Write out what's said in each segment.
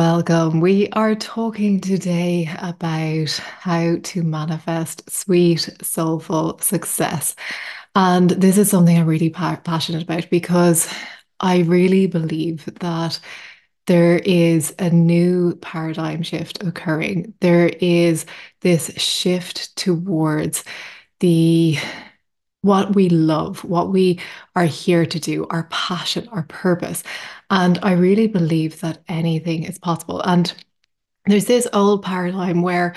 Welcome. We are talking today about how to manifest sweet, soulful success. And this is something I'm really pa passionate about because I really believe that there is a new paradigm shift occurring. There is this shift towards the what we love, what we are here to do, our passion, our purpose. And I really believe that anything is possible. And there's this old paradigm where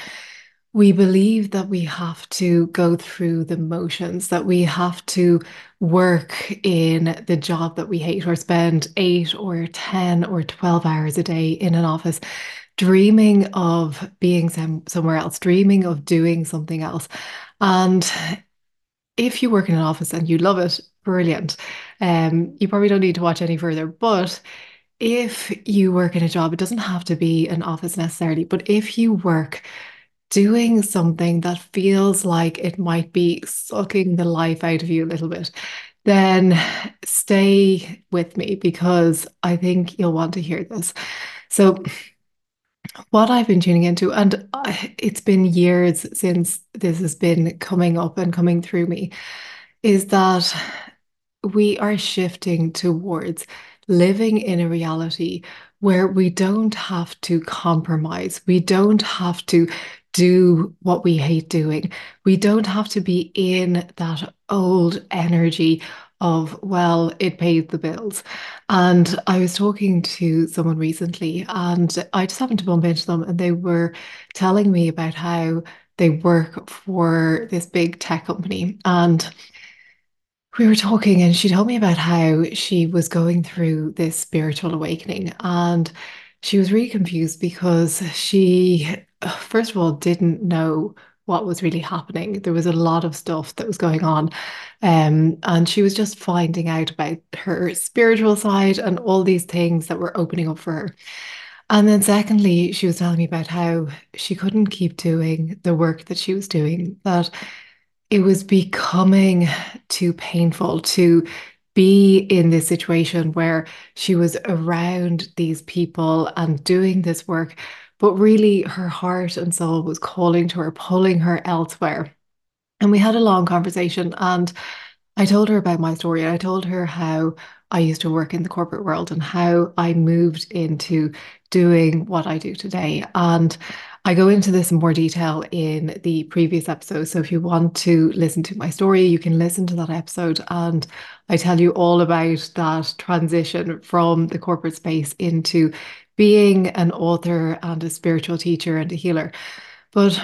we believe that we have to go through the motions, that we have to work in the job that we hate or spend eight or 10 or 12 hours a day in an office, dreaming of being some, somewhere else, dreaming of doing something else. And if you work in an office and you love it, brilliant. Um, you probably don't need to watch any further. But if you work in a job, it doesn't have to be an office necessarily, but if you work doing something that feels like it might be sucking the life out of you a little bit, then stay with me because I think you'll want to hear this. So, what I've been tuning into, and it's been years since this has been coming up and coming through me, is that we are shifting towards living in a reality where we don't have to compromise. We don't have to do what we hate doing. We don't have to be in that old energy of, well, it pays the bills. And I was talking to someone recently and I just happened to bump into them and they were telling me about how they work for this big tech company. And we were talking and she told me about how she was going through this spiritual awakening and she was really confused because she first of all didn't know what was really happening. There was a lot of stuff that was going on. Um, and she was just finding out about her spiritual side and all these things that were opening up for her. And then, secondly, she was telling me about how she couldn't keep doing the work that she was doing, that it was becoming too painful to be in this situation where she was around these people and doing this work but really, her heart and soul was calling to her, pulling her elsewhere. And we had a long conversation, and I told her about my story. I told her how I used to work in the corporate world and how I moved into doing what I do today. And I go into this in more detail in the previous episode. So if you want to listen to my story, you can listen to that episode. And I tell you all about that transition from the corporate space into being an author and a spiritual teacher and a healer. But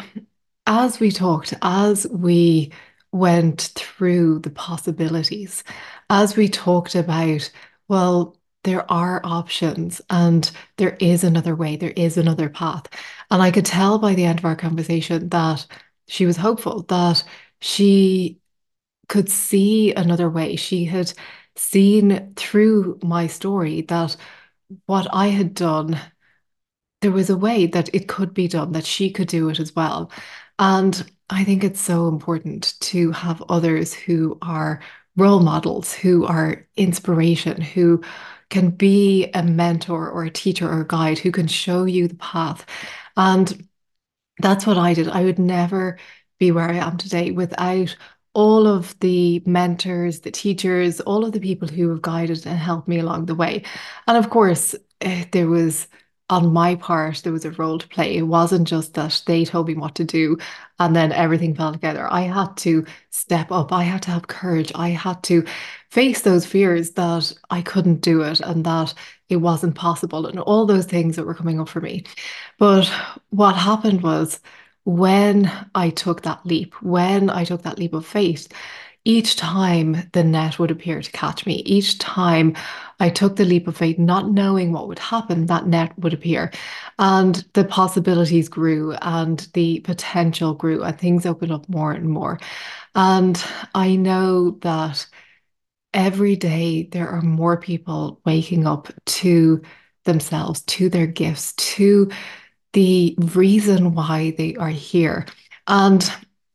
as we talked, as we went through the possibilities, as we talked about, well, there are options and there is another way, there is another path. And I could tell by the end of our conversation that she was hopeful, that she could see another way. She had seen through my story that what I had done, there was a way that it could be done, that she could do it as well. And I think it's so important to have others who are role models, who are inspiration, who can be a mentor or a teacher or a guide, who can show you the path. And that's what I did. I would never be where I am today without all of the mentors, the teachers, all of the people who have guided and helped me along the way. And of course, eh, there was on my part, there was a role to play. It wasn't just that they told me what to do and then everything fell together. I had to step up. I had to have courage. I had to face those fears that I couldn't do it and that it wasn't possible and all those things that were coming up for me. But what happened was, when I took that leap, when I took that leap of faith, each time the net would appear to catch me, each time I took the leap of faith, not knowing what would happen, that net would appear. And the possibilities grew and the potential grew, and things opened up more and more. And I know that every day there are more people waking up to themselves, to their gifts, to the reason why they are here. And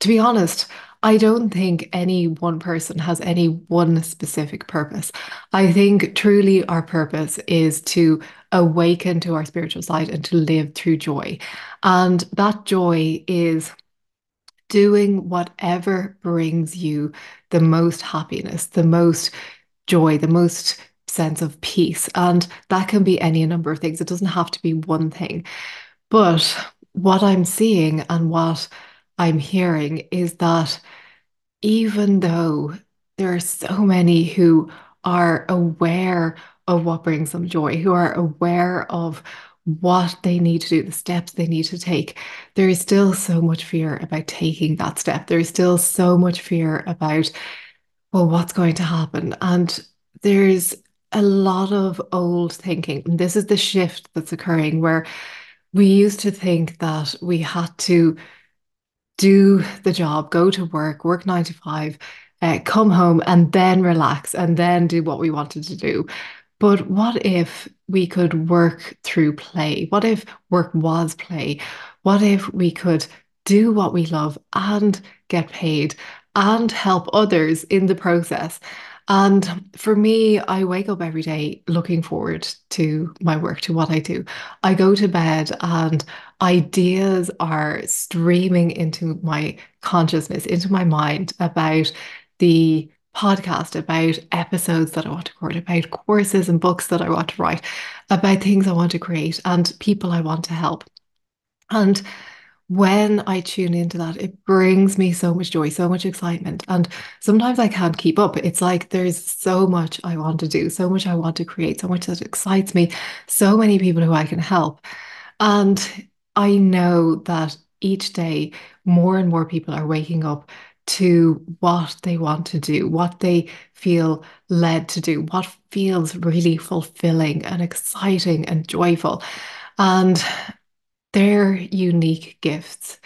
to be honest, I don't think any one person has any one specific purpose. I think truly our purpose is to awaken to our spiritual side and to live through joy. And that joy is doing whatever brings you the most happiness, the most joy, the most sense of peace. And that can be any number of things. It doesn't have to be one thing. But what I'm seeing and what I'm hearing is that even though there are so many who are aware of what brings them joy, who are aware of what they need to do, the steps they need to take, there is still so much fear about taking that step. There is still so much fear about, well, what's going to happen? And there's a lot of old thinking. And this is the shift that's occurring where we used to think that we had to do the job, go to work, work nine to five, uh, come home and then relax and then do what we wanted to do. But what if we could work through play? What if work was play? What if we could do what we love and get paid and help others in the process? And for me, I wake up every day looking forward to my work, to what I do. I go to bed and ideas are streaming into my consciousness, into my mind about the podcast, about episodes that I want to record, about courses and books that I want to write, about things I want to create and people I want to help. And when I tune into that, it brings me so much joy, so much excitement. And sometimes I can't keep up. It's like there's so much I want to do, so much I want to create, so much that excites me, so many people who I can help. And I know that each day, more and more people are waking up to what they want to do, what they feel led to do, what feels really fulfilling and exciting and joyful. And their unique gifts,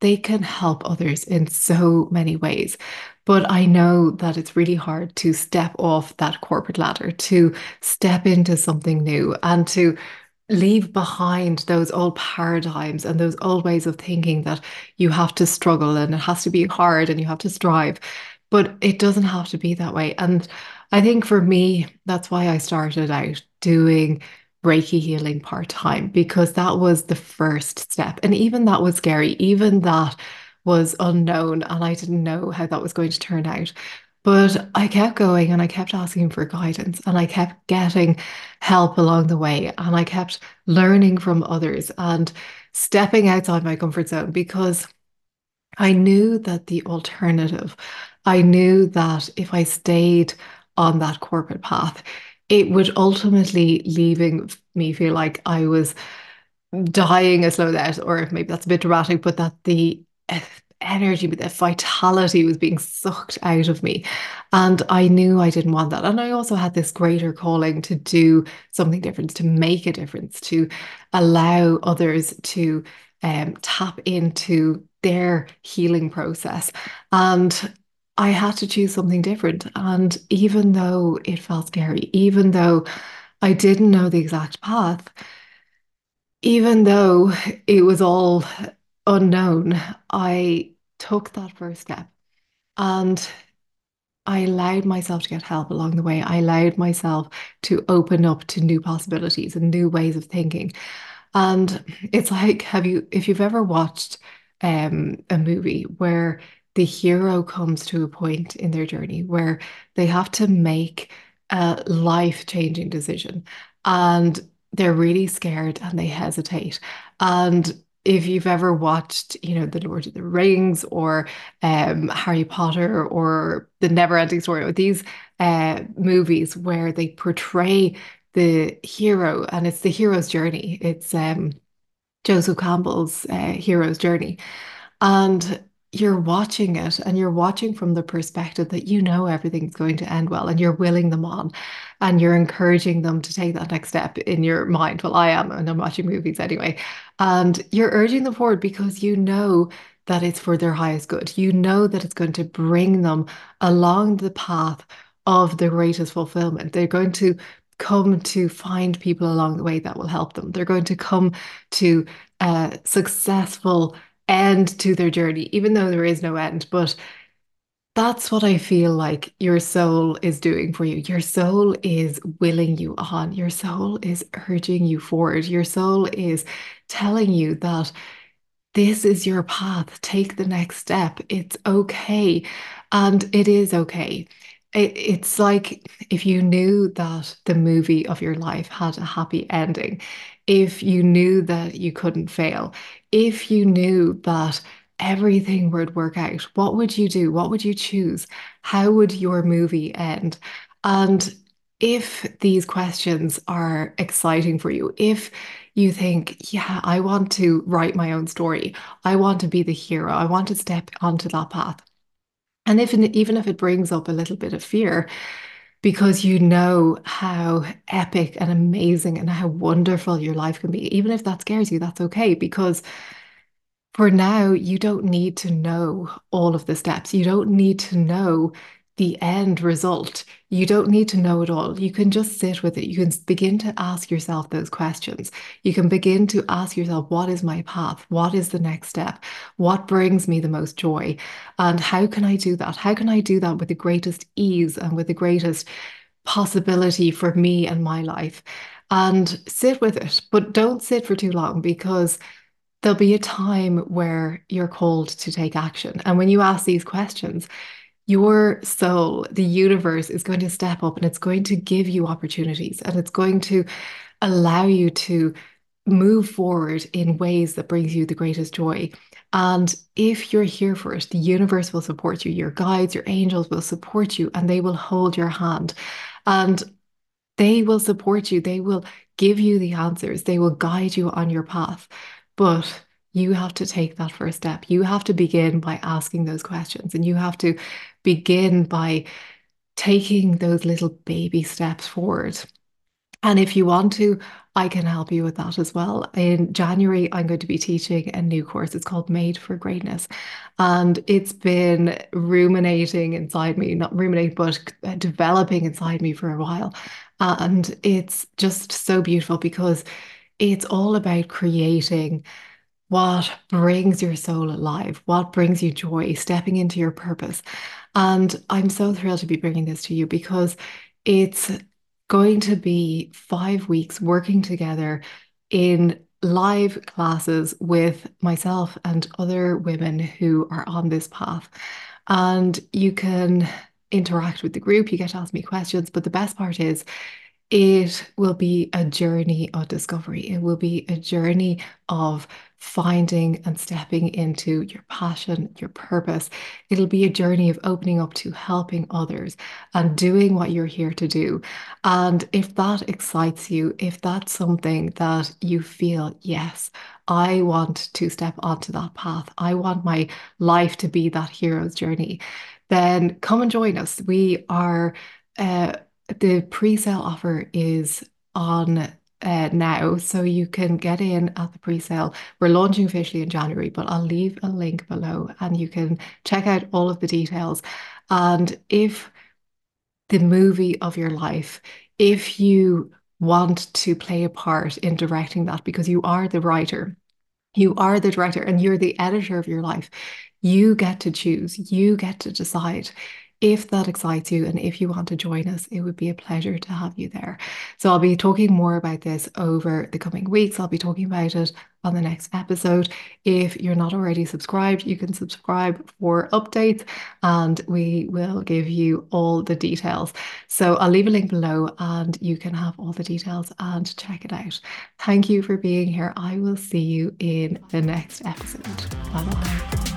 they can help others in so many ways. But I know that it's really hard to step off that corporate ladder, to step into something new and to leave behind those old paradigms and those old ways of thinking that you have to struggle and it has to be hard and you have to strive. But it doesn't have to be that way. And I think for me, that's why I started out doing Reiki healing part time because that was the first step. And even that was scary. Even that was unknown. And I didn't know how that was going to turn out. But I kept going and I kept asking for guidance and I kept getting help along the way and I kept learning from others and stepping outside my comfort zone because I knew that the alternative, I knew that if I stayed on that corporate path, it would ultimately leaving me feel like I was dying a slow death, or maybe that's a bit dramatic, but that the energy, the vitality was being sucked out of me. And I knew I didn't want that. And I also had this greater calling to do something different, to make a difference, to allow others to um, tap into their healing process. And I had to choose something different. And even though it felt scary, even though I didn't know the exact path, even though it was all unknown, I took that first step and I allowed myself to get help along the way. I allowed myself to open up to new possibilities and new ways of thinking. And it's like, have you, if you've ever watched um, a movie where the hero comes to a point in their journey where they have to make a life-changing decision and they're really scared and they hesitate. And if you've ever watched, you know, The Lord of the Rings or um, Harry Potter or The Never-Ending Story, or these uh, movies where they portray the hero and it's the hero's journey. It's um, Joseph Campbell's uh, hero's journey. And you're watching it and you're watching from the perspective that you know everything's going to end well and you're willing them on and you're encouraging them to take that next step in your mind. Well, I am, and I'm watching movies anyway. And you're urging them forward because you know that it's for their highest good. You know that it's going to bring them along the path of the greatest fulfillment. They're going to come to find people along the way that will help them. They're going to come to a successful end to their journey, even though there is no end. But That's what I feel like your soul is doing for you. Your soul is willing you on. Your soul is urging you forward. Your soul is telling you that this is your path. Take the next step. It's okay. And it is okay. It, it's like if you knew that the movie of your life had a happy ending, if you knew that you couldn't fail, if you knew that everything would work out, what would you do? What would you choose? How would your movie end? And if these questions are exciting for you, if you think, yeah, I want to write my own story, I want to be the hero, I want to step onto that path. And if even if it brings up a little bit of fear, because you know how epic and amazing and how wonderful your life can be, even if that scares you, that's okay because for now, you don't need to know all of the steps. You don't need to know the end result. You don't need to know it all. You can just sit with it. You can begin to ask yourself those questions. You can begin to ask yourself, what is my path? What is the next step? What brings me the most joy? And how can I do that? How can I do that with the greatest ease and with the greatest possibility for me and my life? And sit with it, but don't sit for too long because there'll be a time where you're called to take action. And when you ask these questions, your soul, the universe is going to step up and it's going to give you opportunities and it's going to allow you to move forward in ways that brings you the greatest joy. And if you're here for it, the universe will support you. Your guides, your angels will support you and they will hold your hand. And they will support you. They will give you the answers. They will guide you on your path. But you have to take that first step. You have to begin by asking those questions and you have to begin by taking those little baby steps forward. And if you want to, I can help you with that as well. In January, I'm going to be teaching a new course. It's called Made for Greatness. And it's been ruminating inside me, not ruminating, but uh, developing inside me for a while. And it's just so beautiful because it's all about creating what brings your soul alive, what brings you joy, stepping into your purpose. And I'm so thrilled to be bringing this to you because it's going to be five weeks working together in live classes with myself and other women who are on this path. And you can interact with the group, you get to ask me questions. But the best part is, it will be a journey of discovery. It will be a journey of finding and stepping into your passion, your purpose. It'll be a journey of opening up to helping others and doing what you're here to do. And if that excites you, if that's something that you feel, yes, I want to step onto that path, I want my life to be that hero's journey, then come and join us. We are. Uh, the pre-sale offer is on uh, now, so you can get in at the pre-sale. We're launching officially in January, but I'll leave a link below and you can check out all of the details. And if the movie of your life, if you want to play a part in directing that because you are the writer, you are the director and you're the editor of your life. You get to choose, you get to decide if that excites you and if you want to join us, it would be a pleasure to have you there. So I'll be talking more about this over the coming weeks. I'll be talking about it on the next episode. If you're not already subscribed, you can subscribe for updates and we will give you all the details. So I'll leave a link below and you can have all the details and check it out. Thank you for being here. I will see you in the next episode. Bye bye.